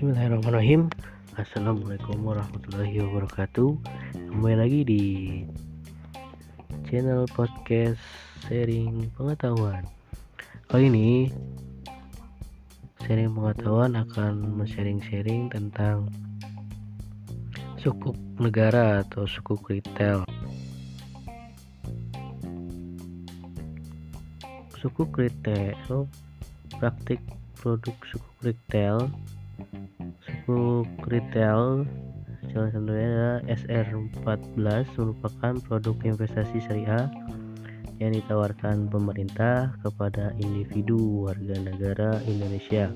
Bismillahirrahmanirrahim. Assalamualaikum warahmatullahi wabarakatuh. Kembali lagi di channel podcast sharing pengetahuan. Kali ini sharing pengetahuan akan men-sharing-sharing tentang sukuk negara atau sukuk retail. Sukuk retail praktik produk sukuk retail Retail salah satunya adalah SR14 merupakan produk investasi syariah yang ditawarkan pemerintah kepada individu warga negara Indonesia.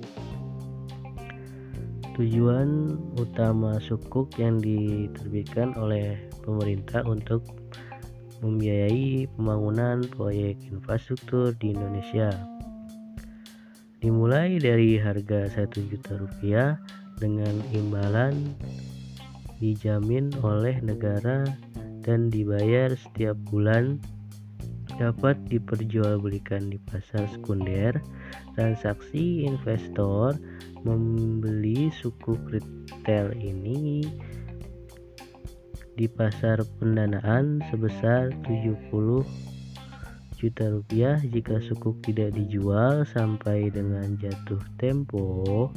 Tujuan utama sukuk yang diterbitkan oleh pemerintah untuk membiayai pembangunan proyek infrastruktur di Indonesia dimulai dari harga 1 juta rupiah dengan imbalan dijamin oleh negara dan dibayar setiap bulan dapat diperjualbelikan di pasar sekunder. Transaksi investor membeli suku retail ini di pasar pendanaan sebesar 70 juta rupiah jika sukuk tidak dijual sampai dengan jatuh tempo.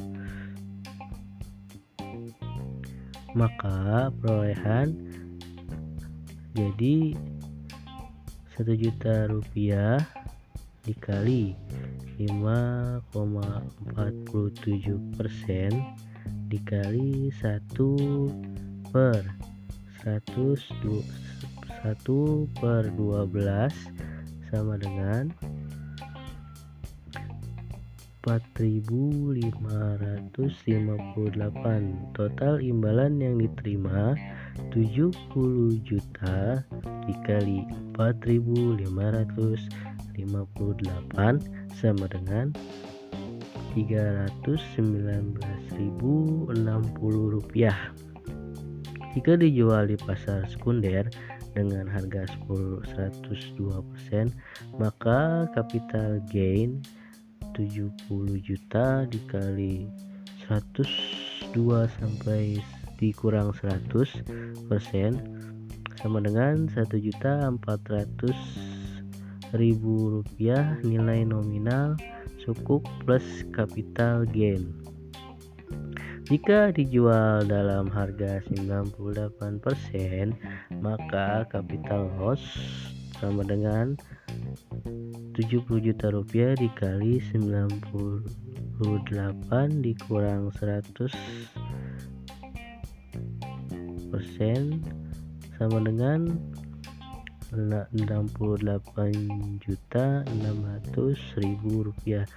Maka perolehan jadi satu juta rupiah dikali 5,47 persen dikali 1 per 100 1 per 12 sama dengan 4558 total imbalan yang diterima 70 juta dikali 4558 sama dengan 319.060 rupiah jika dijual di pasar sekunder dengan harga 10 102% maka capital gain 70 juta dikali 102 sampai dikurang 100 persen sama dengan 1 juta 400 ribu rupiah nilai nominal sukuk plus capital gain jika dijual dalam harga 98%, maka capital loss sama dengan 70 juta rupiah dikali 98 dikurang 100 persen sama dengan 68 juta 600 ribu rupiah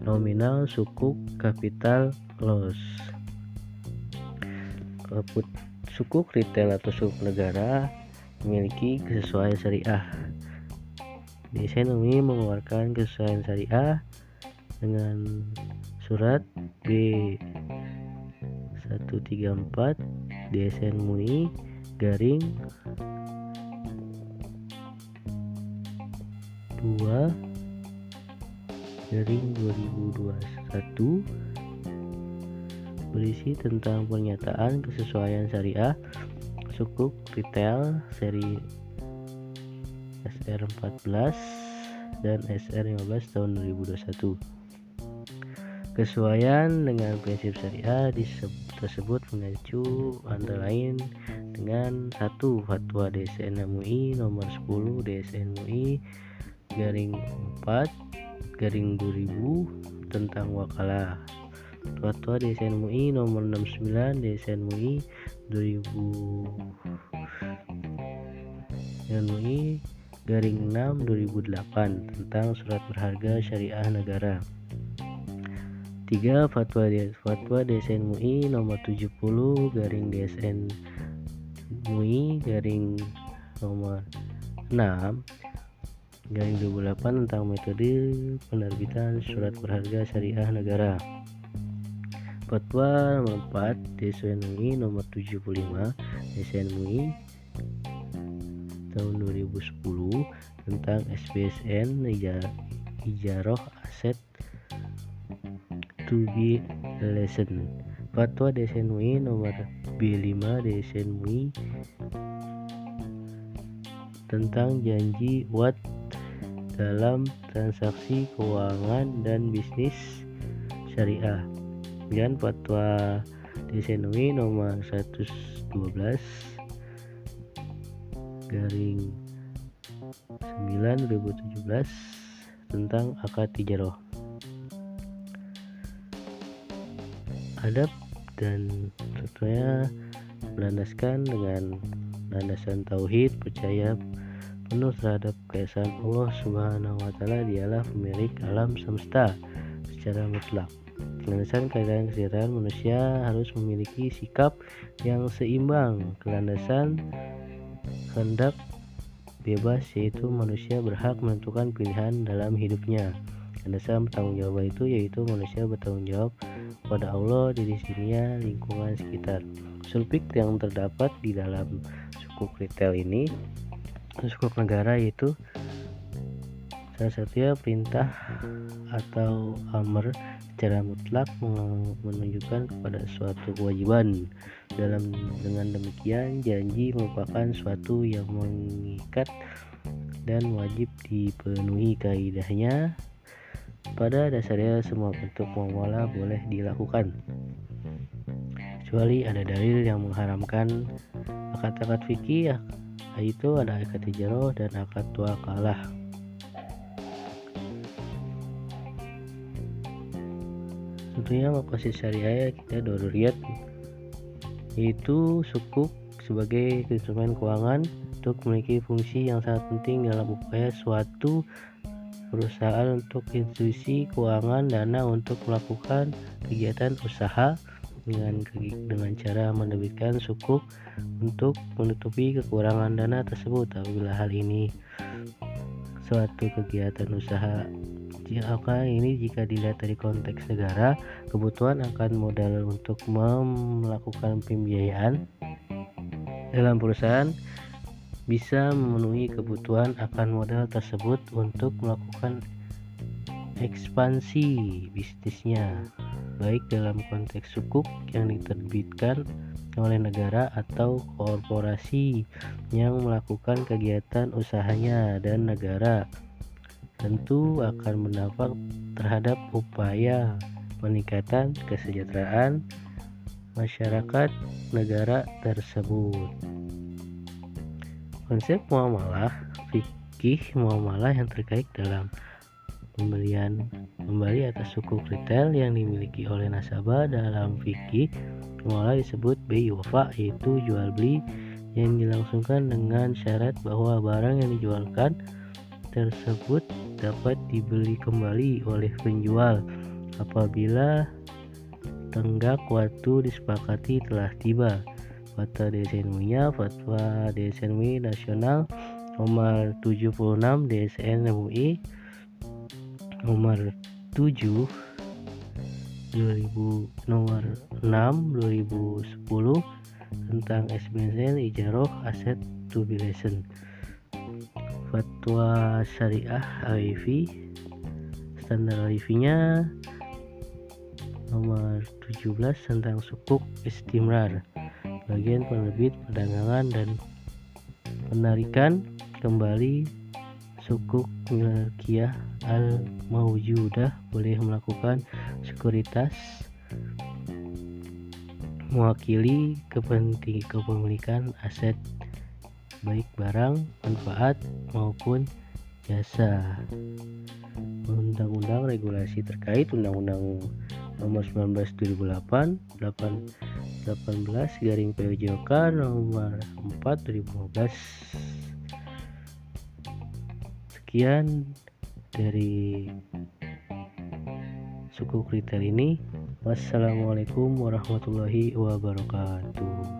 nominal suku capital loss sukuk retail atau sukuk negara memiliki kesesuaian syariah. DSN ini mengeluarkan kesesuaian syariah dengan surat B 134 DSN MUI garing 2 garing 2021 berisi tentang pernyataan kesesuaian syariah sukuk retail seri SR14 dan SR15 tahun 2021 kesesuaian dengan prinsip syariah tersebut mengacu antara lain dengan satu fatwa DSN MUI nomor 10 DSN MUI garing 4 garing 2000 tentang wakalah Fatwa DSN MUI nomor 69 DSN MUI 2000 MUI garing 6 2008 tentang surat berharga syariah negara. 3 fatwa fatwa DSN MUI nomor 70 garing DSN MUI garing nomor 6 garing 2008 tentang metode penerbitan surat berharga syariah negara Fatwa nomor 4 DSN MUI nomor 75 DSN MUI tahun 2010 tentang SPSN Ijaroh Aset to be lesson Fatwa DSN MUI nomor B5 DSN MUI tentang janji watt dalam transaksi keuangan dan bisnis syariah dan fatwa DSN MUI nomor 112 garing 9 2017 tentang akad tijaroh adab dan tentunya berlandaskan dengan landasan tauhid percaya penuh terhadap keesaan Allah Subhanahu wa taala dialah pemilik alam semesta secara mutlak. Landasan keadaan kesehatan manusia harus memiliki sikap yang seimbang. Kelandasan hendak bebas yaitu manusia berhak menentukan pilihan dalam hidupnya. Landasan bertanggung jawab itu yaitu manusia bertanggung jawab pada Allah, diri sendirinya, lingkungan sekitar. Sulpik yang terdapat di dalam suku retail ini, suku negara yaitu salah satunya perintah atau amr secara mutlak menunjukkan kepada suatu kewajiban. Dalam dengan demikian janji merupakan suatu yang mengikat dan wajib dipenuhi kaidahnya. Pada dasarnya semua bentuk muamalah boleh dilakukan. Kecuali ada dalil yang mengharamkan akad-akad fikih yaitu ada akad tijaroh dan akad kalah. Tentunya makasih syariah kita doruriat yaitu sukuk sebagai instrumen keuangan untuk memiliki fungsi yang sangat penting dalam upaya suatu perusahaan untuk institusi keuangan dana untuk melakukan kegiatan usaha dengan dengan cara menerbitkan sukuk untuk menutupi kekurangan dana tersebut apabila hal ini suatu kegiatan usaha jika ini jika dilihat dari konteks negara kebutuhan akan modal untuk melakukan pembiayaan dalam perusahaan bisa memenuhi kebutuhan akan modal tersebut untuk melakukan ekspansi bisnisnya baik dalam konteks sukuk yang diterbitkan oleh negara atau korporasi yang melakukan kegiatan usahanya dan negara tentu akan mendapat terhadap upaya peningkatan kesejahteraan masyarakat negara tersebut. Konsep muamalah fikih muamalah yang terkait dalam pembelian kembali atas suku retail yang dimiliki oleh nasabah dalam fikih muamalah disebut BI wafa yaitu jual beli yang dilangsungkan dengan syarat bahwa barang yang dijualkan tersebut dapat dibeli kembali oleh penjual. Apabila tenggak waktu disepakati telah tiba. Fatwa DSN MUI Fatwa DSN MUI Nasional nomor 76 DSN MUI nomor 7 2000 nomor 6 2010 tentang SBN Ijaroh Aset lesson Fatwa Syariah AIV standar AIV-nya nomor 17 tentang sukuk istimrar. Bagian penerbit perdagangan dan penarikan kembali sukuk milkiyah al maujudah boleh melakukan sekuritas mewakili kepentingan kepemilikan aset baik barang manfaat maupun jasa. Undang-undang regulasi terkait undang-undang nomor 19 2008 8 18 garing POJK nomor 4 2015 sekian dari suku kriteria ini. Wassalamualaikum warahmatullahi wabarakatuh